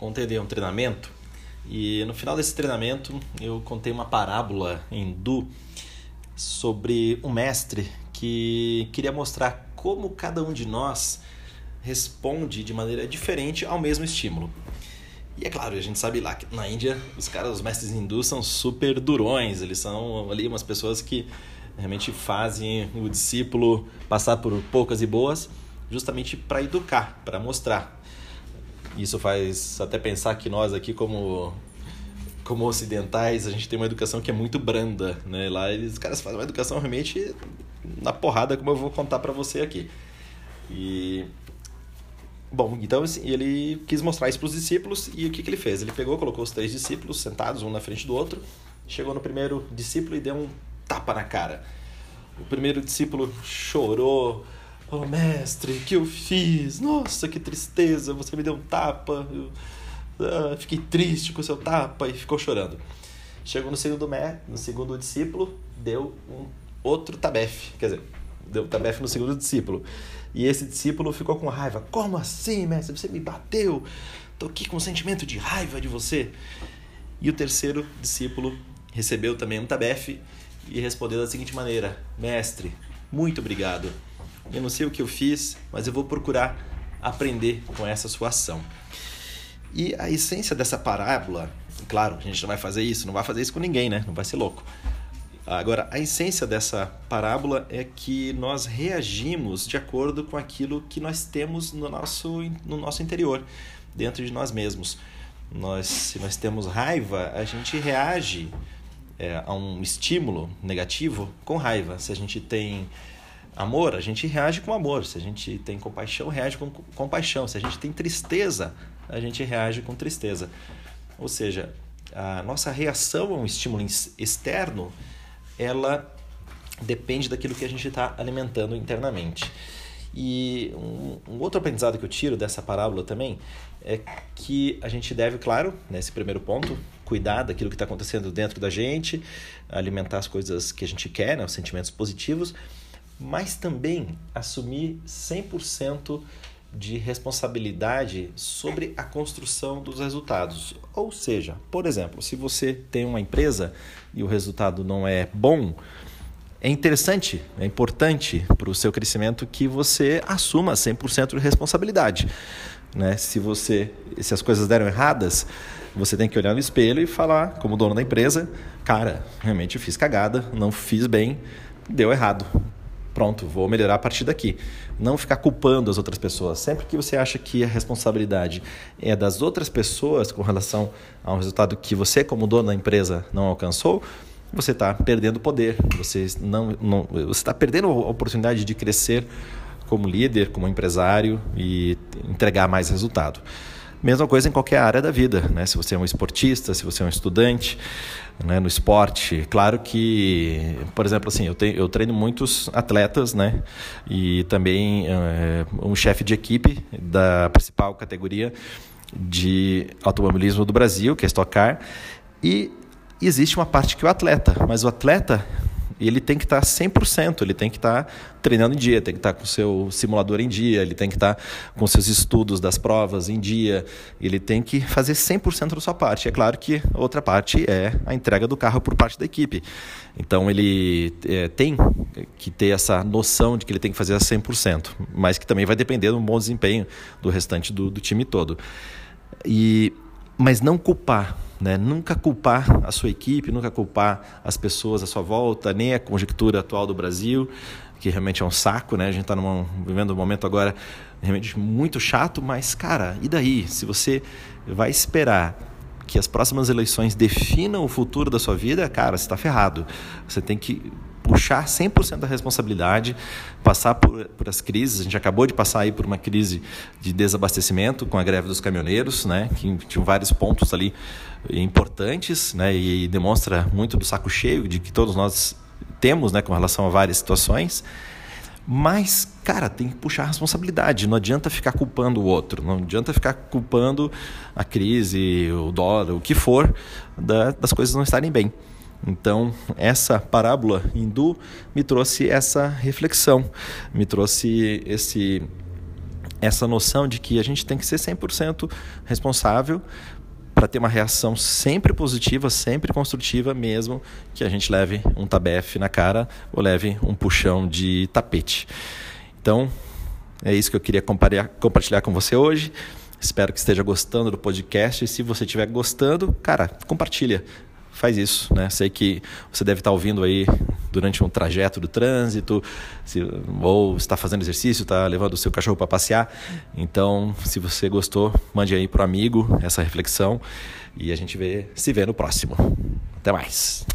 Ontem dei um treinamento e no final desse treinamento eu contei uma parábola hindu sobre um mestre que queria mostrar como cada um de nós responde de maneira diferente ao mesmo estímulo. E é claro, a gente sabe lá que na Índia os caras, os mestres hindus são super durões, eles são ali umas pessoas que realmente fazem o discípulo passar por poucas e boas, justamente para educar, para mostrar. Isso faz até pensar que nós aqui como como ocidentais, a gente tem uma educação que é muito branda, né? Lá eles, caras fazem uma educação realmente na porrada, como eu vou contar para você aqui. E Bom, então assim, ele quis mostrar isso para os discípulos e o que, que ele fez? Ele pegou, colocou os três discípulos sentados, um na frente do outro, chegou no primeiro discípulo e deu um tapa na cara. O primeiro discípulo chorou. Oh, mestre, que eu fiz? Nossa, que tristeza, você me deu um tapa. Eu, ah, fiquei triste com o seu tapa e ficou chorando. Chegou no segundo, no segundo discípulo, deu um outro tabefe, quer dizer, deu tabefe no segundo discípulo. E esse discípulo ficou com raiva. Como assim, mestre? Você me bateu. Estou aqui com um sentimento de raiva de você. E o terceiro discípulo recebeu também um tabefe e respondeu da seguinte maneira: Mestre, muito obrigado. Eu não sei o que eu fiz, mas eu vou procurar aprender com essa sua ação. E a essência dessa parábola, claro, a gente não vai fazer isso, não vai fazer isso com ninguém, né? Não vai ser louco. Agora, a essência dessa parábola é que nós reagimos de acordo com aquilo que nós temos no nosso, no nosso interior, dentro de nós mesmos. Nós, se nós temos raiva, a gente reage é, a um estímulo negativo com raiva. Se a gente tem amor, a gente reage com amor. Se a gente tem compaixão, reage com compaixão. Se a gente tem tristeza, a gente reage com tristeza. Ou seja, a nossa reação a um estímulo externo ela depende daquilo que a gente está alimentando internamente. E um, um, outro aprendizado que eu tiro dessa parábola também é que a gente deve, claro, nesse primeiro ponto, cuidar daquilo que está acontecendo dentro da gente, alimentar as coisas que a gente quer, né, os sentimentos positivos, mas também assumir 100% de responsabilidade sobre a construção dos resultados. Ou seja, por exemplo, se você tem uma empresa e o resultado não é bom, é interessante, é importante para o seu crescimento que você assuma 100% de responsabilidade. Né? Se você, se as coisas deram erradas, você tem que olhar no espelho e falar, como dono da empresa, cara, realmente fiz cagada, não fiz bem, deu errado. Pronto, vou melhorar a partir daqui. Não ficar culpando as outras pessoas. Sempre que você acha que a responsabilidade é das outras pessoas com relação ao resultado que você, como dono da empresa, não alcançou, você está perdendo poder. Você não, não você está perdendo a oportunidade de crescer como líder, como empresário e entregar mais resultado. Mesma coisa em qualquer área da vida, né? Se você é um esportista, se você é um estudante, né? no esporte, claro que, por exemplo, assim, eu, tenho, eu treino muitos atletas, né? E também é, um chefe de equipe da principal categoria de automobilismo do Brasil, que é Stock Car, e existe uma parte que o atleta, mas o atleta ele tem que estar tá 100%, ele tem que estar tá treinando em dia, tem que estar tá com seu simulador em dia, ele tem que estar tá com seus estudos das provas em dia, ele tem que fazer 100% da sua parte. É claro que outra parte é a entrega do carro por parte da equipe. Então ele é, tem que ter essa noção de que ele tem que fazer a 100%, mas que também vai depender do bom desempenho do restante do, do time todo. E, mas não culpar né? Nunca culpar a sua equipe, nunca culpar as pessoas à sua volta, nem a conjectura atual do Brasil, que realmente é um saco, né? A gente está vivendo um momento agora realmente muito chato, mas, cara, e daí? Se você vai esperar que as próximas eleições definam o futuro da sua vida, cara, você está ferrado. Você tem que puxar 100% da responsabilidade, passar por, por as crises. A gente acabou de passar aí por uma crise de desabastecimento com a greve dos caminhoneiros, né, que tinham vários pontos ali importantes, né, e demonstra muito do saco cheio de que todos nós temos, né, com relação a várias situações. Mas, cara, tem que puxar a responsabilidade. Não adianta ficar culpando o outro. Não adianta ficar culpando a crise, o dólar, o que for, da, das coisas não estarem bem. Então, essa parábola hindu me trouxe essa reflexão, me trouxe esse essa noção de que a gente tem que ser 100% responsável para ter uma reação sempre positiva, sempre construtiva, mesmo que a gente leve um tabefe na cara ou leve um puxão de tapete. Então, é isso que eu queria compartilhar com você hoje. Espero que esteja gostando do podcast. E se você estiver gostando, cara, compartilha faz isso, né? Sei que você deve estar ouvindo aí durante um trajeto do trânsito, se, ou está fazendo exercício, está levando o seu cachorro para passear. Então, se você gostou, mande aí pro amigo essa reflexão e a gente vê, se vê no próximo. Até mais.